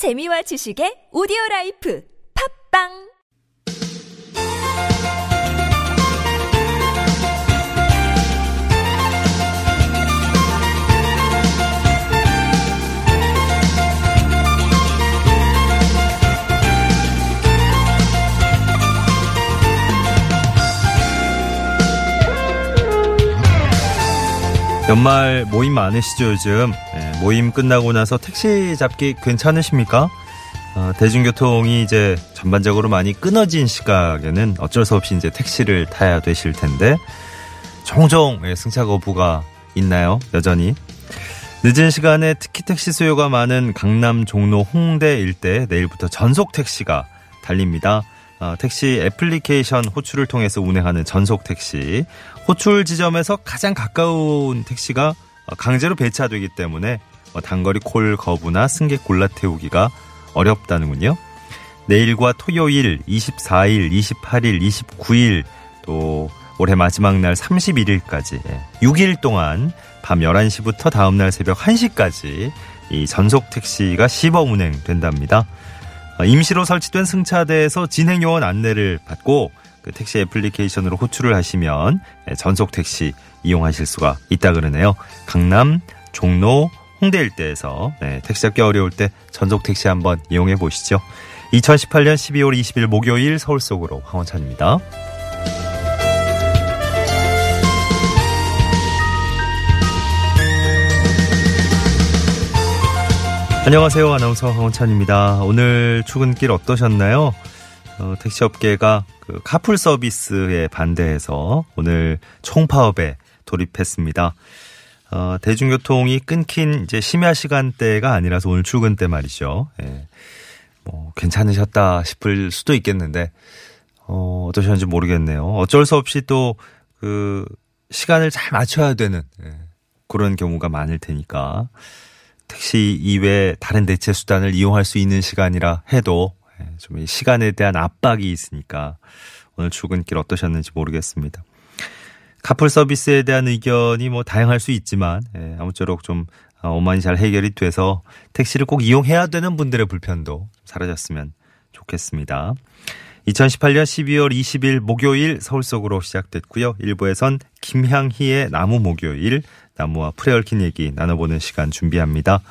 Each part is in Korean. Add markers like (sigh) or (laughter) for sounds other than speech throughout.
재미와 지식의 audio life. 팟빵 연말 모임 많으시죠 요즘 예, 모임 끝나고 나서 택시 잡기 괜찮으십니까? 어, 대중교통이 이제 전반적으로 많이 끊어진 시각에는 어쩔 수 없이 이제 택시를 타야 되실 텐데 종종 예, 승차 거부가 있나요 여전히 늦은 시간에 특히 택시 수요가 많은 강남 종로 홍대 일대 내일부터 전속 택시가 달립니다. 어, 택시 애플리케이션 호출을 통해서 운행하는 전속 택시. 호출 지점에서 가장 가까운 택시가 어, 강제로 배차되기 때문에 어, 단거리 콜 거부나 승객 골라 태우기가 어렵다는군요. 내일과 토요일, 24일, 28일, 29일, 또 올해 마지막 날 31일까지 6일 동안 밤 11시부터 다음날 새벽 1시까지 이 전속 택시가 시범 운행된답니다. 어, 임시로 설치된 승차대에서 진행 요원 안내를 받고 그 택시 애플리케이션으로 호출을 하시면 예, 전속 택시 이용하실 수가 있다 그러네요. 강남, 종로, 홍대 일대에서 네, 택시 잡기 어려울 때 전속 택시 한번 이용해 보시죠. 2018년 12월 20일 목요일 서울 속으로 황원찬입니다. 안녕하세요. 아나운서 황원찬입니다. 오늘 출근길 어떠셨나요? 어, 택시업계가 그 카풀 서비스에 반대해서 오늘 총파업에 돌입했습니다. 어, 대중교통이 끊긴 이제 심야 시간대가 아니라서 오늘 출근 때 말이죠. 예. 뭐 괜찮으셨다 싶을 수도 있겠는데 어, 어떠셨는지 모르겠네요. 어쩔 수 없이 또 그 시간을 잘 맞춰야 되는 예. 그런 경우가 많을 테니까 택시 이외에 다른 대체 수단을 이용할 수 있는 시간이라 해도 예, 좀 시간에 대한 압박이 있으니까 오늘 출근길 어떠셨는지 모르겠습니다. 카풀 서비스에 대한 의견이 뭐 다양할 수 있지만 예, 아무쪼록 좀 어만이 잘 해결이 돼서 택시를 꼭 이용해야 되는 분들의 불편도 사라졌으면 좋겠습니다. 2018년 12월 20일 목요일 서울 속으로 시작됐고요. 1부에선 김향희의 나무 목요일, 나무와 풀에 얽힌 얘기 나눠보는 시간 준비합니다.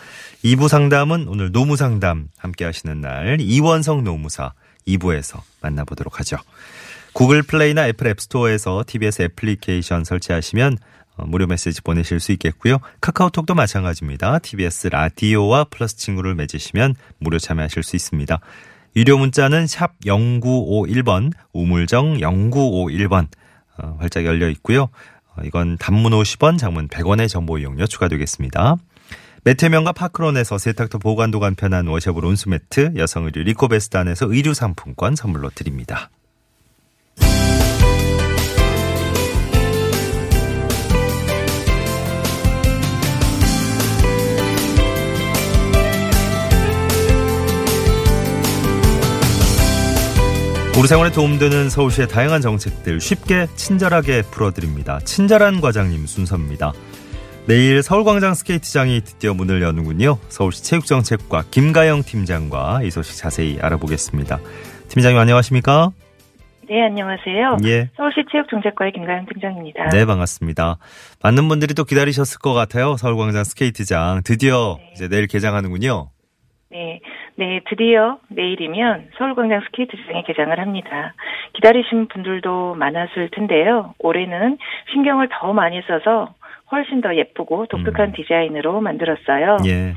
2부 상담은 오늘 노무 상담 함께 하시는 날 이원성 노무사 2부에서 만나보도록 하죠. 구글 플레이나 애플 앱스토어에서 TBS 애플리케이션 설치하시면 어, 무료 메시지 보내실 수 있겠고요. 카카오톡도 마찬가지입니다. TBS 라디오와 플러스 친구를 맺으시면 무료 참여하실 수 있습니다. 유료 문자는 샵 0951번, 우물정 0951번 어, 활짝 열려 있고요. 어, 이건 단문 50원, 장문 100원의 정보 이용료 추가되겠습니다. 매트 명가 파크론에서 세탁도 보관도 간편한 washable 온수매트, 여성 의류 리코베스단에서 의류 상품권 선물로 드립니다. 우리 생활에 도움되는 서울시의 다양한 정책들 쉽게 친절하게 풀어드립니다. 친절한 과장님 순서입니다. 내일 서울광장 스케이트장이 드디어 문을 여는군요. 서울시 체육정책과 김가영 팀장과 이 소식 자세히 알아보겠습니다. 팀장님 안녕하십니까? 네, 안녕하세요. 예. 서울시 체육정책과의 김가영 팀장입니다. 네, 반갑습니다. 많은 분들이 또 기다리셨을 것 같아요. 서울광장 스케이트장 드디어 네. 이제 내일 개장하는군요. 네, 네, 드디어 내일이면 서울광장 스케이트장이 개장을 합니다. 기다리신 분들도 많았을 텐데요. 올해는 신경을 더 많이 써서 훨씬 더 예쁘고 독특한 음. 디자인으로 만들었어요. 예.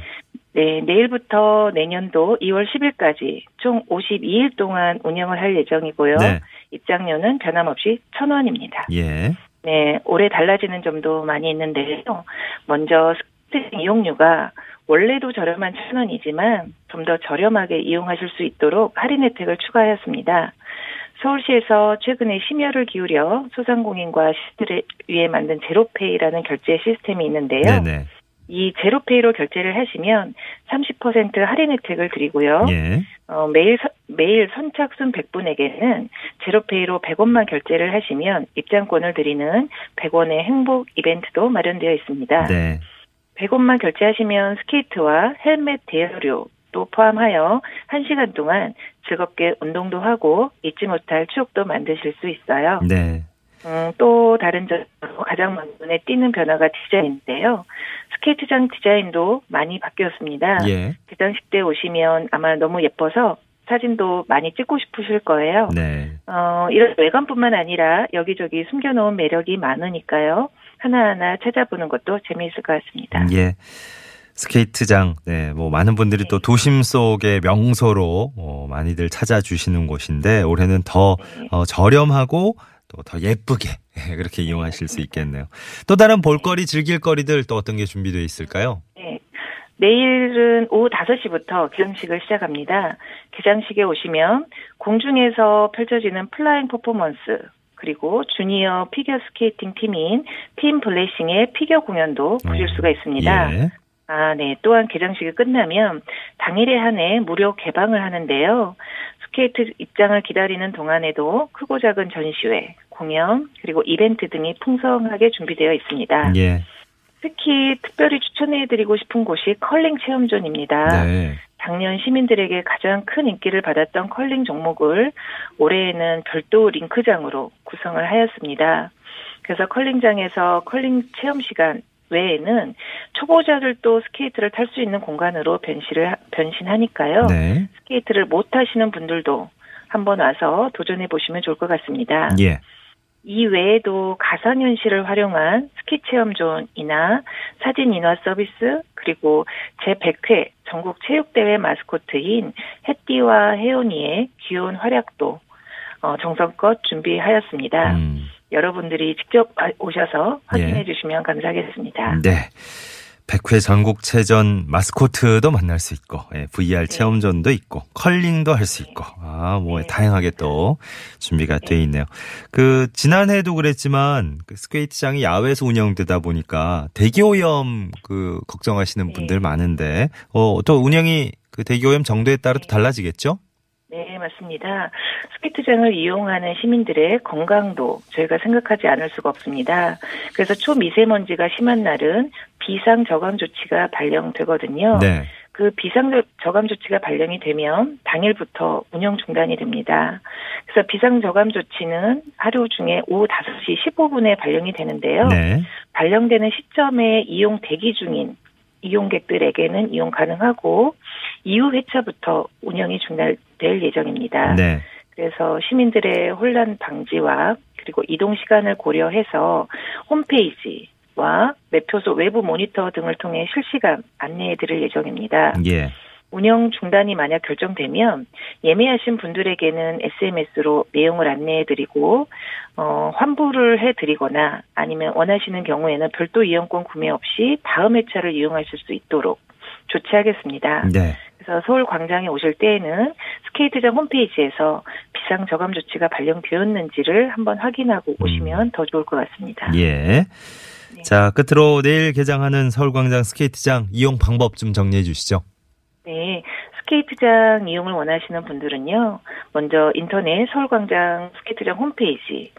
네, 내일부터 내년도 2월 10일까지 총 52일 동안 운영을 할 예정이고요. 네. 입장료는 변함없이 1,000원입니다. 예. 네, 올해 달라지는 점도 많이 있는데요. 먼저 스케이트장 이용료가 원래도 저렴한 천 원이지만 좀 더 저렴하게 이용하실 수 있도록 할인 혜택을 추가하였습니다. 서울시에서 최근에 심혈을 기울여 소상공인과 시들을 위해 만든 제로페이라는 결제 시스템이 있는데요. 네네. 이 제로페이로 결제를 하시면 30% 할인 혜택을 드리고요. 예. 어, 매일 선- 매일 선착순 100분에게는 제로페이로 100원만 결제를 하시면 입장권을 드리는 100원의 행복 이벤트도 마련되어 있습니다. 네. 100원만 결제하시면 스케이트와 헬멧 대여료 또 포함하여 1시간 동안 즐겁게 운동도 하고 잊지 못할 추억도 만드실 수 있어요. 네. 음, 또 다른 점 가장 눈에 띄는 변화가 디자인인데요. 스케이트장 디자인도 많이 바뀌었습니다. 예. 개장식 때 오시면 아마 너무 예뻐서 사진도 많이 찍고 싶으실 거예요. 네. 어, 이런 외관뿐만 아니라 여기저기 숨겨놓은 매력이 많으니까요. 하나하나 찾아보는 것도 재미있을 것 같습니다. 예. 스케이트장, 네, 뭐, 많은 분들이 또 도심 속의 명소로, 어, 많이들 찾아주시는 곳인데, 올해는 더, 네. 어, 저렴하고, 또 더 예쁘게, (laughs) 예, 그렇게 이용하실 수 있겠네요. 또 다른 볼거리, 즐길거리들 또 어떤 게 준비되어 있을까요? 네. 내일은 오후 5시부터 개장식을 시작합니다. 개장식에 오시면 공중에서 펼쳐지는 flying 퍼포먼스, 그리고 주니어 피겨 스케이팅 팀인 팀 블레싱의 피겨 공연도 보실 수가 있습니다. 예. 아, 네. 또한 개장식이 끝나면 당일에 한해 무료 개방을 하는데요. 스케이트 입장을 기다리는 동안에도 크고 작은 전시회, 공연, 그리고 이벤트 등이 풍성하게 준비되어 있습니다. 예. 특히 특별히 추천해드리고 싶은 곳이 컬링 체험존입니다. 네. 작년 시민들에게 가장 큰 인기를 받았던 컬링 종목을 올해에는 별도 링크장으로 구성을 하였습니다. 그래서 컬링장에서 컬링 체험 시간 외에는 초보자들도 스케이트를 탈 수 있는 공간으로 변신을 변신하니까요. 네. 스케이트를 못 타시는 분들도 한번 와서 도전해 보시면 좋을 것 같습니다. 예. 이 외에도 가상현실을 활용한 스키 체험존이나 사진 인화 서비스 그리고 제100회 전국 체육대회 마스코트인 햇띠와 혜연이의 귀여운 활약도 어, 정성껏 준비하였습니다. 음. 여러분들이 직접 오셔서 확인해 예. 주시면 감사하겠습니다. 네. 백회 전국체전 마스코트도 만날 수 있고, 예, VR 체험전도 있고, 컬링도 할 수 있고, 아, 뭐, 네. 다양하게 또 준비가 돼 있네요. 그, 지난해도 그랬지만, 그 스케이트장이 야외에서 운영되다 보니까 대기 오염 그, 걱정하시는 분들 많은데, 어, 또 운영이 그 대기 오염 정도에 따라 또 달라지겠죠? 네, 맞습니다. 스케이트장을 이용하는 시민들의 건강도 저희가 생각하지 않을 수가 없습니다. 그래서 초미세먼지가 심한 날은 비상 저감 조치가 발령되거든요. 네. 그 비상 저감 조치가 발령이 되면 당일부터 운영 중단이 됩니다. 그래서 비상 저감 조치는 하루 중에 오후 5시 15분에 발령이 되는데요. 네. 발령되는 시점에 이용 대기 중인 이용객들에게는 이용 가능하고 이후 회차부터 운영이 중단 될 예정입니다. 네. 그래서 시민들의 혼란 방지와 그리고 이동 시간을 고려해서 홈페이지와 매표소 외부 모니터 등을 통해 실시간 안내해 드릴 예정입니다. 예. 운영 중단이 만약 결정되면 예매하신 분들에게는 SMS로 내용을 안내해 드리고 어, 환불을 해 드리거나 아니면 원하시는 경우에는 별도 이용권 구매 없이 다음 회차를 이용하실 수 있도록 조치하겠습니다. 네. 그래서 서울 광장에 오실 때에는 스케이트장 홈페이지에서 비상 저감 조치가 발령되었는지를 한번 확인하고 오시면 더 좋을 것 같습니다. 예. 네. 자, 끝으로 내일 개장하는 서울광장 스케이트장 이용 방법 좀 정리해 주시죠. 네. 스케이트장 이용을 원하시는 분들은요. 먼저 인터넷 서울광장 스케이트장 홈페이지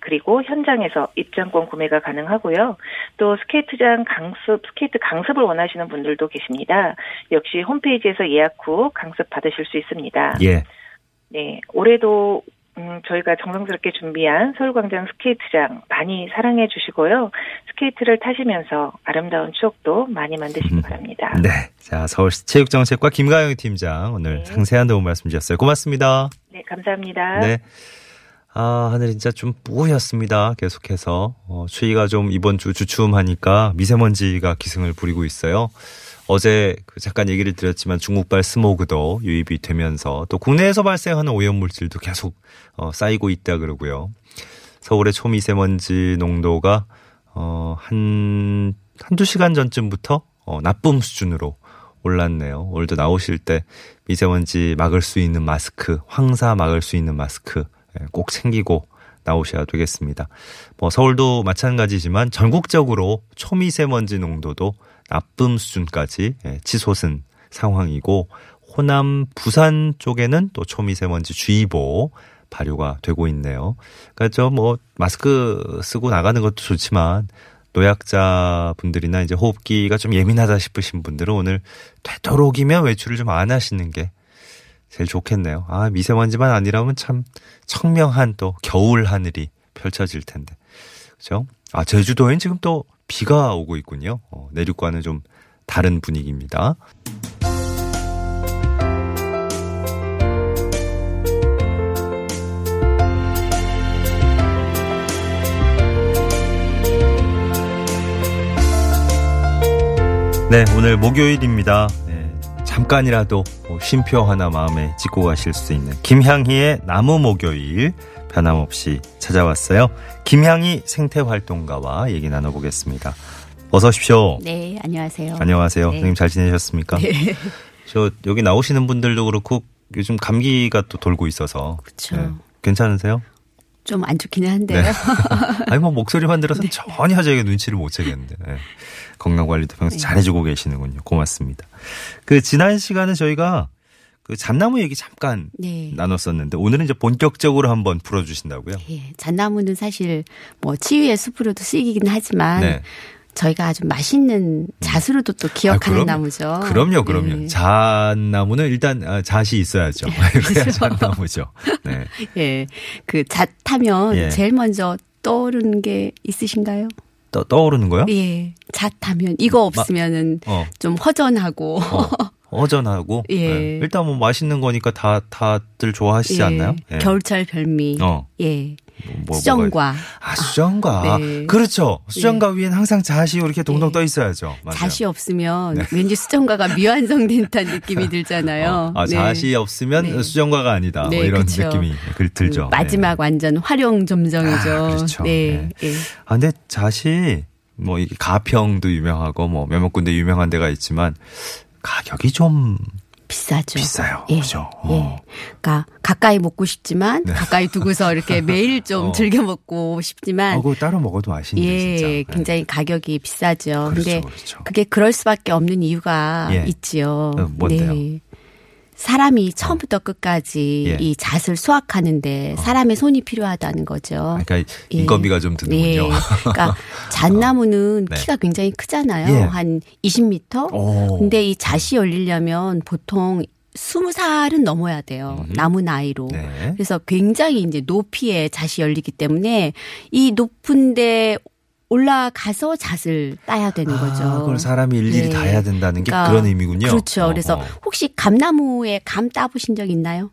그리고 현장에서 입장권 구매가 가능하고요. 또 스케이트장 강습, 스케이트 강습을 원하시는 분들도 계십니다. 역시 홈페이지에서 예약 후 강습 받으실 수 있습니다. 예. 네, 올해도 음, 저희가 정성스럽게 준비한 서울광장 스케이트장 많이 사랑해 주시고요. 스케이트를 타시면서 아름다운 추억도 많이 만드시기 바랍니다. 네. 자, 서울시 체육정책과 김가영 팀장 오늘 네. 상세한 도움 말씀 주셨어요. 고맙습니다. 네, 감사합니다. 네. 아, 하늘이 진짜 좀 뿌였습니다. 계속해서. 어, 추위가 좀 이번 주 주춤하니까 미세먼지가 기승을 부리고 있어요. 어제 그 잠깐 얘기를 드렸지만 중국발 스모그도 유입이 되면서 또 국내에서 발생하는 오염물질도 계속 어, 쌓이고 있다 그러고요. 서울의 초미세먼지 농도가 어, 한, 한두 시간 전쯤부터 어, 나쁨 수준으로 올랐네요. 오늘도 나오실 때 미세먼지 막을 수 있는 마스크, 황사 막을 수 있는 마스크 예, 꼭 챙기고 나오셔야 되겠습니다. 뭐 서울도 마찬가지지만 전국적으로 초미세먼지 농도도 나쁨 수준까지 예, 치솟은 상황이고 호남, 부산 쪽에는 또 초미세먼지 주의보 발효가 되고 있네요. 그러니까 저 뭐 마스크 쓰고 나가는 것도 좋지만 노약자 분들이나 이제 호흡기가 좀 예민하다 싶으신 분들은 오늘 되도록이면 외출을 좀 안 하시는 게 제일 좋겠네요. 아, 미세먼지만 아니라면 참 청명한 또 겨울 하늘이 펼쳐질 텐데. 그죠? 아, 제주도엔 지금 또 비가 오고 있군요. 어, 내륙과는 좀 다른 분위기입니다. 네, 오늘 목요일입니다. 네, 잠깐이라도 뭐 쉼표 하나 마음에 짓고 가실 수 있는 김향희의 나무 목요일 변함없이 찾아왔어요. 김향희 생태활동가와 얘기 나눠보겠습니다. 어서 오십시오. 네, 안녕하세요. 안녕하세요. 네. 선생님 잘 지내셨습니까? 네. 저 여기 나오시는 분들도 그렇고 요즘 감기가 또 돌고 있어서 그쵸. 괜찮으세요? 좀 안 좋기는 한데요. 네. (laughs) 아니 뭐 목소리만 들어서 전혀 저희가 눈치를 못 채겠는데 네. 건강 관리도 평소 네. 잘해주고 계시는군요. 고맙습니다. 그 지난 시간에 저희가 그 잣나무 얘기 잠깐 네. 나눴었는데 오늘은 이제 본격적으로 한번 풀어주신다고요. 예, 잣나무는 사실 뭐 치유의 숲으로도 쓰이긴 하지만 네. 저희가 아주 맛있는 잣으로도 또 기억하는 아, 그럼- 나무죠. 그럼요, 그럼요. 네. 잣나무는 일단 아, 잣이 있어야죠. (laughs) 그래야 잣나무죠. 네. (laughs) 예, 그잣 타면 예. 제일 먼저 떠오르는 게 있으신가요? 떠, 떠오르는 거요? 예, 잣 타면 이거 없으면은 어. 좀 허전하고 어, 허전하고. (laughs) 예. 네. 일단 뭐 맛있는 거니까 다, 다들 좋아하시지 예, 않나요? 예. 겨울철 별미, 어. 예, 뭐, 수정과 아, 수정과. 네. 그렇죠. 수정과 위엔 항상 잣이 이렇게 동동 네. 떠 있어야죠. 맞아요. 잣이 없으면 왠지 수정과가 (laughs) 미완성된다는 느낌이 들잖아요. 어, 아, 네. 잣이 없으면 네. 수정과가 아니다. 뭐 네, 이런 그쵸. 느낌이 글 들죠. 그 마지막 완전 활용 점정이죠. 아, 그렇죠. 네. 예. 아, 근데 잣이 뭐 가평도 유명하고 뭐 몇몇 군데 유명한 데가 있지만 가격이 좀 비싸죠. 비싸요. 예. 그죠? 예. 어. 그러니까 가까이 먹고 싶지만 가까이 두고서 이렇게 (laughs) 매일 좀 어. 즐겨 먹고 싶지만 어, 그거 따로 먹어도 맛있는데 예, 진짜. 네. 굉장히 가격이 비싸죠. 그렇죠, 근데 그렇죠. 그게 그럴 수밖에 없는 이유가 예. 있지요. 어, 뭔데요? 사람이 처음부터 끝까지 예. 이 잣을 수확하는데 사람의 손이 필요하다는 거죠. 아, 그러니까 예. 인건비가 좀 드는군요. 예. 그러니까 (laughs) 잣나무는 네. 키가 굉장히 크잖아요. 예. 한 20m. 오. 근데 이 잣이 열리려면 보통 20살은 넘어야 돼요. 음. 나무 나이로. 네. 그래서 굉장히 이제 높이에 잣이 열리기 때문에 이 높은데 올라가서 잣을 따야 되는 거죠. 아, 그걸 사람이 일일이 네. 다 해야 된다는 게 그러니까 그런 의미군요. 그렇죠. 어, 그래서 어. 혹시 감나무에 감 따보신 적 있나요?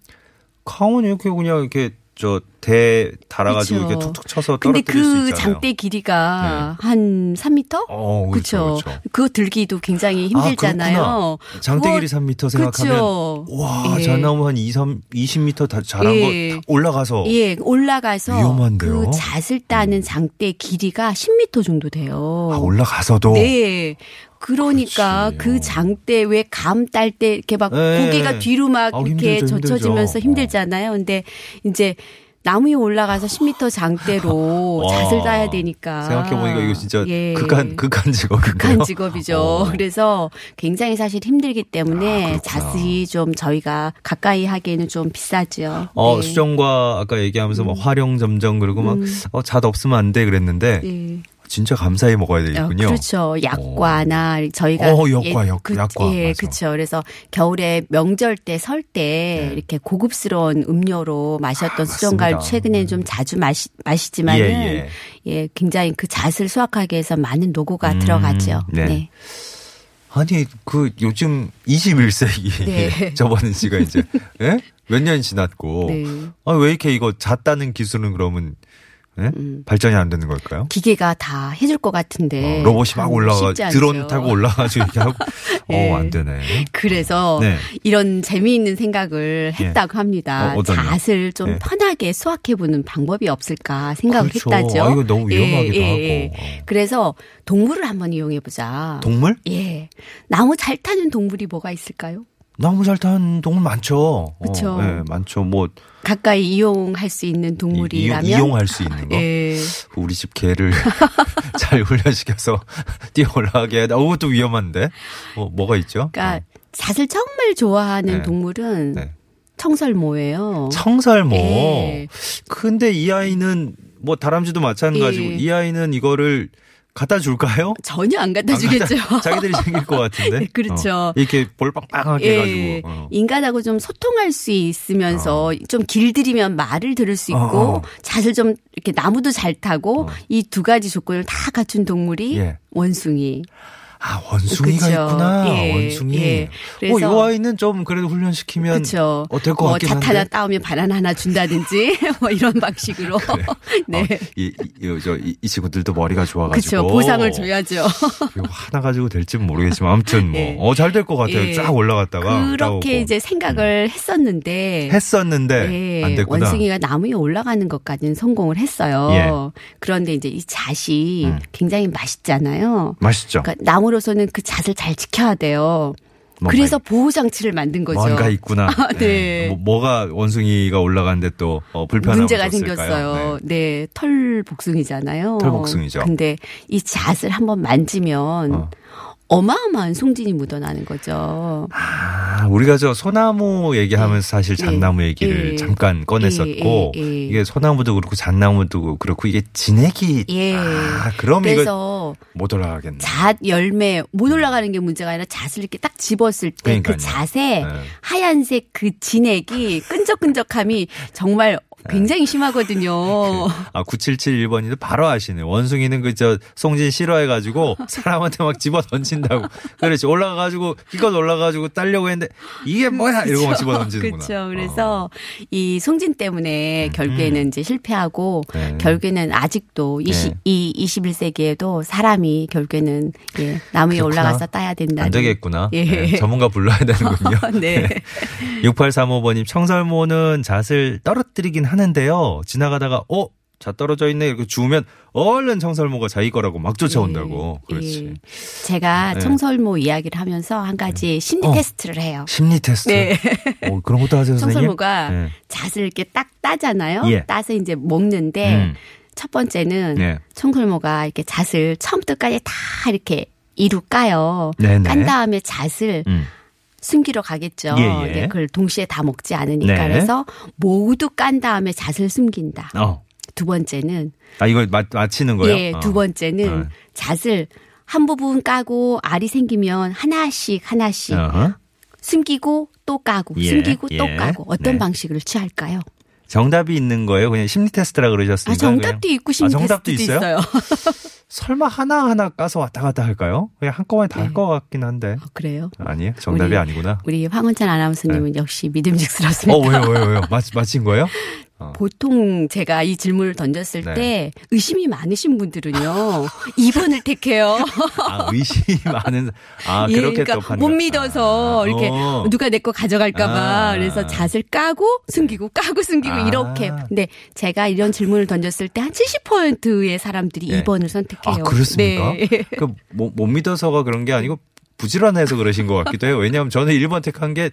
강은 이렇게 그냥 이렇게 저대 달아가지고 그렇죠. 이렇게 툭툭 쳐서 근데 떨어뜨릴 수그 있잖아요. 장대 길이가 한 3m? 어, 그렇죠. 그렇죠. 그거 들기도 굉장히 아, 힘들잖아요. 그렇구나. 장대 길이 3m 생각하면 그렇죠. 와, 예. 잣나무 한 2, 3, 20m 다 자란 예. 거다 올라가서 예, 올라가서 위험한데요? 음. 그 잣을 따는 장대 길이가 10m 정도 돼요. 아, 올라가서도 네. 그러니까 그렇지. 그 장대 왜 감 딸 때 이렇게 막 예. 고개가 뒤로 막 아우, 이렇게 힘들죠, 젖혀지면서 힘들죠. 힘들잖아요. 근데 이제 나무 위에 올라가서 10m 장대로 와. 잣을 따야 되니까. 생각해보니까 이거 진짜 예. 극한, 극한 직업인데요. 극한 직업이죠. (laughs) 어. 그래서 굉장히 사실 힘들기 아, 때문에 그렇구나. 잣이 좀 저희가 가까이 하기에는 좀 비싸죠. 어, 네. 수정과 아까 얘기하면서 뭐 활용 점정 그리고 막, 음. 어, 잣 없으면 안 돼 그랬는데, 네. 진짜 감사히 먹어야 어, 되겠군요. 그렇죠. 약과나 저희가 어, 약과, 약- 그, 약과, 예. 그렇죠. 그래서 겨울에 명절 때설때 네. 이렇게 고급스러운 음료로 마셨던 아, 수정과를 맞습니다. 최근에 좀 자주 마시 마시지만은 예, 예, 예. 굉장히 그 잣을 수확하기 위해서 많은 노고가 음, 들어가죠. 네. 네. 아니, 그 요즘 21세기 네. 접어든 지가 이제, 예? 몇 년 지났고, 네. 아, 왜 이렇게 이거 잣다는 기술은 그러면, 예? 음. 발전이 안 되는 걸까요? 기계가 다 해줄 것 같은데 어, 로봇이 막참 올라가. 드론 타고 올라가지고 이렇게 하고, 예. 어, 안 되네. 그래서 네. 이런 재미있는 생각을 예. 했다고 합니다. 어? 잣을 좀 예. 편하게 수확해보는 방법이 없을까 생각을 그렇죠. 했다죠. 아, 이거 너무 위험하기도 예, 하고. 어. 그래서 동물을 한번 이용해보자. 동물? 예. 나무 잘 타는 동물이 뭐가 있을까요? 나무 잘 타는 동물 많죠. 그쵸. 어, 예, 많죠. 뭐, 가까이 이용할 수 있는 이- 동물이라면 이용, 이용 할 수 있는 거. 예. 우리 집 개를 (laughs) 잘 훈련시켜서 (laughs) 뛰어 올라가게 돼. 어, 또 위험한데? 뭐, 뭐가 있죠? 그러니까 잣을 정말 좋아하는 네. 동물은 네. 청설모예요. 청설모. 예. 근데 이 아이는 뭐 다람쥐도 마찬가지고 예. 이 아이는 이거를 갖다 줄까요? 전혀 안 갖다 안 주겠죠. 갖다- (laughs) 자기들이 챙길 것 같은데. 네, (laughs) 그렇죠. 어, 이렇게 볼 빵빵하게 예, 해가지고. 어. 인간하고 좀 소통할 수 있으면서 좀 길들이면 말을 들을 수 있고 어. 잣을 좀 이렇게 나무도 잘 타고 어. 이두 가지 조건을 다 갖춘 동물이 예. 원숭이. 아 원숭이가 그쵸. 있구나. 예, 원숭이. 예. 어, 그래서- 이 아이는 좀 그래도 훈련시키면 그렇죠. 어, 될것 뭐 같긴 한데. 따오면 바나나 하나 준다든지 (laughs) 뭐 이런 방식으로. (laughs) 네. 어, 이, 이, 저, 이, 이 친구들도 머리가 좋아가지고. 그렇죠. 보상을 줘야죠. (laughs) 하나 가지고 될지는 모르겠지만 아무튼 뭐, 예. 어, 잘 될 것 같아요. 예. 쫙 올라갔다가. 그렇게 따오고. 이제 생각을 했었는데 했었는데 예, 안 됐구나. 원숭이가 나무에 올라가는 것까지는 성공을 했어요. 예. 그런데 이제 이 잣이 음. 굉장히 맛있잖아요. 맛있죠. 그러니까 나무 로서는 그 잣을 잘 지켜야 돼요. 그래서 보호 장치를 만든 거죠. 뭔가 있구나. (laughs) 아, 네. 뭐, 뭐가 원숭이가 올라가는데 또 어, 불편함을 문제가 줬을까요? 생겼어요. 네. 네. 털 복숭이잖아요. 털 복숭이죠. 근데 이 잣을 한번 만지면 어. 어마어마한 송진이 묻어나는 거죠. 아, 우리가 저 소나무 얘기하면서 사실 잣나무 예. 얘기를 예. 잠깐 꺼냈었고 예, 예, 예. 이게 소나무도 그렇고 잣나무도 그렇고 이게 진액이 예. 아, 그럼 그래서 못 올라가겠네. 잣 열매 못 올라가는 게 문제가 아니라 잣을 이렇게 딱 집었을 때 그. 잣에 네. 하얀색 그 진액이 끈적끈적함이 정말 굉장히 심하거든요. (laughs) 아, 9771번님도 바로 아시네. 원숭이는 그 저 송진 싫어해가지고 (laughs) 사람한테 막 집어 던진다고. 그렇지. 올라가가지고 기껏 올라가가지고 따려고 했는데 이게 뭐야 이러고 막 집어 던지는구나. 어. 그렇죠. 그래서 이 송진 때문에 결국에는 이제 실패하고 음. 네. 결국에는 아직도 이시, 네. 이 21세기에도 사람이 결국에는 예, 나무에 그렇구나. 올라가서 따야 된다는. 안 되겠구나. 예. 네, 전문가 불러야 되는군요. (laughs) 네. 6835번님 청설모는 잣을 떨어뜨리긴 하 는데요. 지나가다가 어? 잣 떨어져 있네 이렇게 주우면 얼른 청설모가 자기 거라고 막 쫓아온다고. 예, 그렇지. 예. 제가 네. 청설모 이야기를 하면서 한 가지 심리 어. 테스트를 해요. 심리 테스트. 네. 어, 그런 것도 하세요? 청설모가 네. 잣을 이렇게 딱 따잖아요. 예. 따서 이제 먹는데 음. 첫 번째는 네. 청설모가 이렇게 잣을 처음부터까지 다 이렇게 이루 까요. 네네. 깐 다음에 잣을 음. 숨기러 가겠죠. 예, 예. 네, 그걸 동시에 다 먹지 않으니까 네. 그래서 모두 깐 다음에 잣을 숨긴다. 어. 두 번째는 아, 이걸 맞, 맞히는 거예요? 예, 어. 두 번째는 어. 잣을 한 부분 까고 알이 생기면 하나씩 하나씩 어허. 숨기고 또 까고 예, 숨기고 또 예. 까고 어떤 네. 방식을 취할까요? 정답이 있는 거예요? 그냥 심리 테스트라 그러셨으니까. 아, 정답도 그냥. 있고 심리 아, 정답도 테스트도 있어요? 있어요. (laughs) 설마 하나하나 까서 왔다 갔다 할까요? 그냥 한꺼번에 다할 네. 것 같긴 한데. 어, 그래요? 아니에요? 정답이 우리- 아니구나. 우리 황원찬 아나운서님은 역시 어, 믿음직스럽습니다. 왜요, 왜요, 왜요? 맞, 맞힌 거예요? (laughs) 보통 제가 이 질문을 던졌을 네. 때 의심이 많으신 분들은요 (laughs) 2번을 택해요. 아, 의심이 (laughs) 많은, 아, 예, 그렇게 그러니까. 못 믿어서 아, 이렇게 어. 누가 내 거 가져갈까봐 아. 그래서 잣을 까고 숨기고 까고 숨기고 아. 이렇게. 근데 제가 이런 질문을 던졌을 때 한 70%의 사람들이 예. 2번을 선택해요. 아, 그렇습니까? 네. 그, 못, 못 믿어서가 그런 게 아니고, 부지런해서 그러신 것 같기도 해요. 왜냐하면 저는 1번 택한 게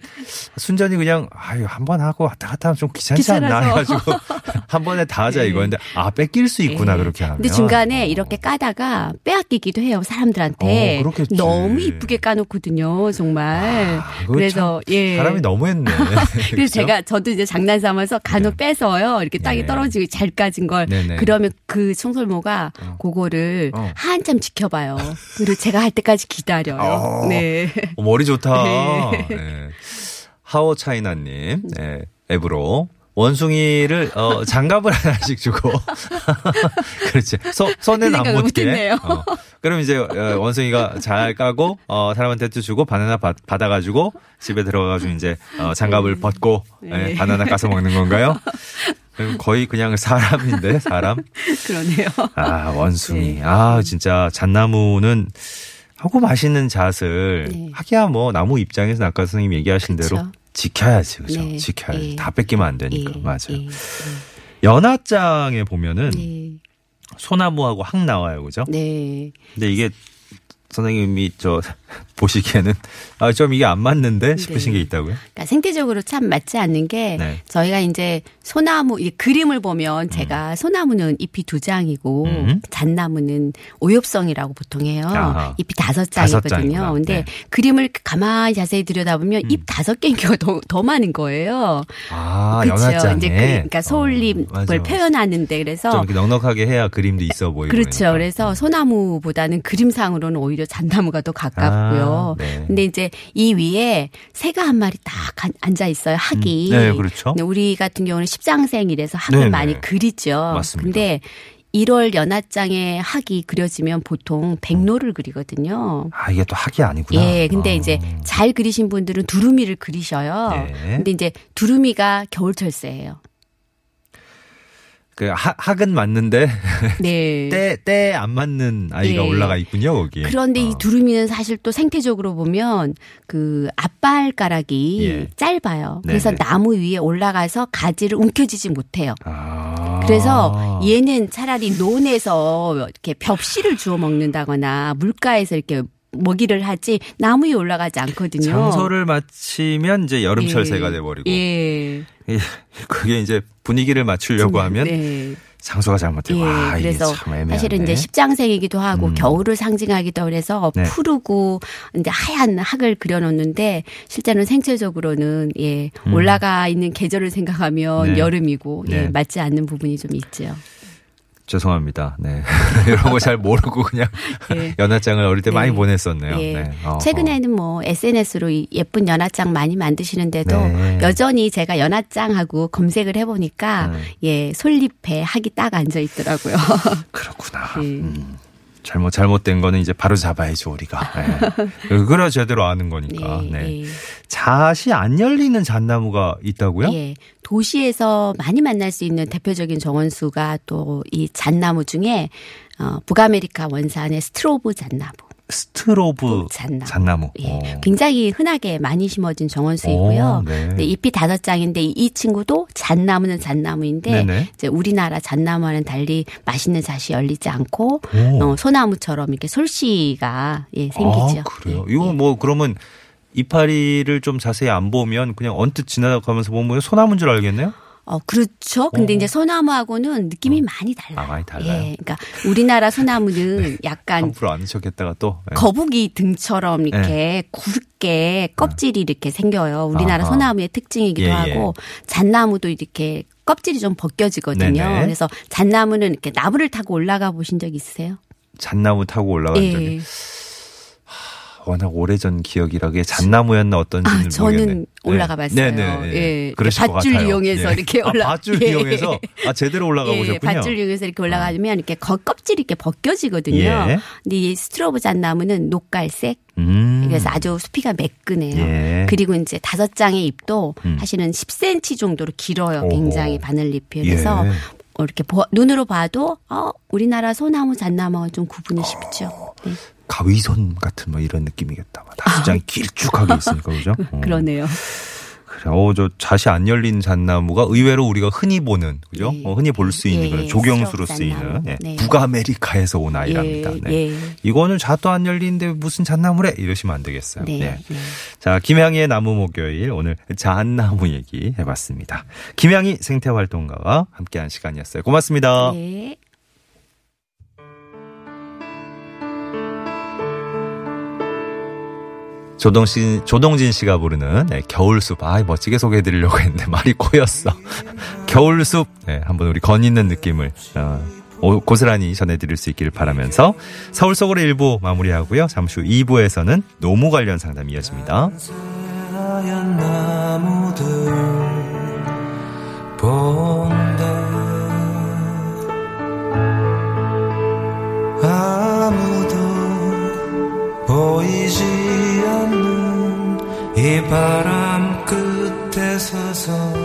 순전히 그냥 아유 한 번 하고 왔다 갔다 하면 좀 귀찮지 않나 귀찮아서. 해가지고 (laughs) 한 번에 다 하자 예. 이거였는데 아 뺏길 수 있구나 예. 그렇게 하면. 근데 중간에 이렇게 까다가 빼앗기기도 해요 사람들한테. 어. 너무 이쁘게 까놓거든요 정말. 아, 그래서 참 예. 사람이 너무했네. (laughs) 그래서 그렇죠? 제가 저도 이제 장난 삼아서 간혹 네. 빼서요 이렇게 땅에 네. 떨어지고 잘 까진 걸 네네. 그러면 그 청설모가 어. 그거를 어. 한참 지켜봐요. 그리고 제가 할 때까지 기다려요. 어. 네. 어, (laughs) 머리 좋다. 네. 네. 하오 차이나님 네, 앱으로 원숭이를 어, 장갑을 (laughs) 하나씩 주고 (laughs) 그렇지 소, 손에는 그안 묻게. 어. 그럼 이제 어, 원숭이가 잘 까고 어, 사람한테 또 주고 바나나 받, 받아가지고 집에 들어가가지고 이제 어, 장갑을 벗고 네. 예, 바나나 까서 먹는 건가요? 거의 그냥 사람인데 사람 그러네요. 아 원숭이 네. 아 진짜 잣나무는 하고 맛있는 잣을 네. 하기야 뭐 나무 입장에서 아까 선생님 얘기하신 대로 그쵸. 지켜야지 그죠 네. 지켜야지 예. 다 뺏기면 안 되니까 예, 맞아요 예, 연하장에 보면은 네. 소나무하고 항 나와요 그죠 네. 근데 이게 선생님이 저 (laughs) 보시기에는 아, 좀 이게 안 맞는데 싶으신 네. 게 있다고요? 그러니까 생태적으로 참 맞지 않는 게 네. 저희가 이제 소나무 이 그림을 보면 제가 소나무는 잎이 두 장이고 음. 잣나무는 오엽성이라고 보통 해요. 아하. 잎이 다섯 다섯 장이거든요. 장이구나. 근데 네. 음. 그림을 가만히 자세히 들여다보면 잎 다섯 개인 경우가 더, 더 많은 거예요. 아, 그렇죠. 이제 그, 그러니까 어, 소울잎을 맞아. 표현하는데 그래서 좀 이렇게 넉넉하게 해야 그림도 있어 보이고. 그렇죠. 그러니까. 그래서 소나무보다는 그림상으로는 오히려 잣나무가 더 가깝고 요. 아, 네. 근데 이제 이 위에 새가 한 마리 딱 간- 앉아 있어요. 학이. 음, 네, 그렇죠. 우리 같은 경우는 십장생이라서 학을 네네. 많이 그리죠. 맞습니다. 근데 1월 연화장에 학이 그려지면 보통 백로를 그리거든요. 아, 이게 또 학이 아니구나. 예, 근데 어. 이제 잘 그리신 분들은 두루미를 그리셔요. 네. 근데 이제 두루미가 겨울철새예요. 그 학, 학은 맞는데 네. (laughs) 때때 안 맞는 아이가 네. 올라가 있군요, 거기. 그런데 이 어. 두루미는 사실 또 생태적으로 보면 그 앞발가락이 예. 짧아요. 그래서 네네. 나무 위에 올라가서 가지를 움켜쥐지 못해요. 아. 그래서 얘는 차라리 논에서 이렇게 벽실을 주워 먹는다거나 물가에서 이렇게 먹이를 하지 나무 위에 올라가지 않거든요. 장소를 마치면 이제 여름철 예. 새가 돼버리고 예. 예, 그게 이제 분위기를 맞추려고 하면 네. 장소가 잘못되고 예, 아, 그래서. 사실은 이제 십장생이기도 하고 음. 겨울을 상징하기도 그래서 네. 푸르고 이제 하얀 학을 그려놓는데 실제는 생체적으로는 예 음. 올라가 있는 계절을 생각하면 네. 여름이고 예 네. 맞지 않는 부분이 좀 있죠. 죄송합니다. 네. (laughs) 이런 거 잘 모르고 그냥 예. (laughs) 연하장을 어릴 때 네. 많이 보냈었네요. 예. 네. 최근에는 뭐 SNS로 예쁜 연하장 많이 만드시는데도 네. 여전히 제가 연하장하고 검색을 해보니까 네. 예 솔잎에 학이 딱 앉아 있더라고요. (laughs) 그렇구나. 예. 음. 잘못 잘못된 거는 이제 바로 잡아야죠 우리가. (laughs) 네. 그래야 제대로 아는 거니까. 네. 예. 잣이 안 열리는 잣나무가 있다고요? 예. 도시에서 많이 만날 수 있는 대표적인 정원수가 또 이 잣나무 중에 어, 북아메리카 원산의 스트로브 잣나무. 스트로브 잣나무. 잣나무. 예. 어. 굉장히 흔하게 많이 심어진 정원수이고요. 오, 네. 잎이 다섯 장인데 이- 이 친구도 잣나무는 잣나무인데 네네. 이제 우리나라 잣나무와는 달리 맛있는 잣이 열리지 않고 오. 어, 소나무처럼 이렇게 솔씨가 예, 생기죠. 아, 그래요? 예, 이거 예. 뭐 그러면 이파리를 좀 자세히 안 보면 그냥 언뜻 지나가면서 보면 소나무인 줄 알겠네요? 어, 그렇죠. 근데 어. 이제 소나무하고는 느낌이 많이 달라요. 아, 많이 달라요? 예. 그러니까 우리나라 소나무는 (laughs) 약간 함부로 안 척했다가 또. 네. 거북이 등처럼 이렇게 굵게 껍질이 이렇게 생겨요. 우리나라 아하. 소나무의 특징이기도 예, 예. 하고 잣나무도 이렇게 껍질이 좀 벗겨지거든요. 네네. 그래서 잣나무는 이렇게 나무를 타고 올라가 보신 적 있으세요? 잣나무 타고 올라간 적이 예. 워낙 오래전 기억이라 그게 잣나무였나 어떤지는 아, 저는 모르겠네. 올라가 봤어요. 네, 네, 네. 예. 그러실 것 밧줄. 이용해서 예. 이렇게 올라- 아, 밧줄 예. 이용해서 아 제대로 올라가 예, 보셨군요. 밧줄 이용해서 이렇게 올라가면 이렇게 거- 껍질이 이렇게 벗겨지거든요. 예. 근데 이 스트로브 잣나무는 녹갈색 음. 그래서 아주 수피가 매끈해요. 예. 그리고 이제 다섯 장의 잎도 음. 사실은 10cm 정도로 길어요. 굉장히 바늘잎이. 그래서 예. 어, 이렇게 보- 눈으로 봐도 어, 우리나라 소나무 잣나무와 좀 구분이 쉽죠. 네. 가위손 같은 뭐 이런 느낌이겠다. 막 다섯 장이 (laughs) 길쭉하게 있으니까 그죠? 어. 아. 그러네요. 그래. 어, 저 잣이 안 열린 잣나무가 의외로 우리가 흔히 보는 그죠? 예. 어, 흔히 볼 수 있는 예, 그런 예. 조경수로 쓰이는. 예. 네. 북아메리카에서 온 아이랍니다. 예, 네. 예. 이거는 잣도 안 열리는데 무슨 잣나무래 이러시면 안 되겠어요. 네. 네. 네. 자, 김양희의 나무 목요일 오늘 잣나무 얘기 해봤습니다. 김양희 생태활동가와 함께한 시간이었어요. 고맙습니다. 조동신, 조동진 씨가 부르는 네, 겨울숲. 아, 멋지게 소개해드리려고 했는데 말이 꼬였어. (laughs) 겨울숲. 네, 한번 우리 건 있는 느낌을 어, 오- 고스란히 전해드릴 수 있기를 바라면서 서울 속으로 1부 마무리하고요. 잠시 후 2부에서는 노무 관련 상담이 이어집니다. 바람 끝에 서서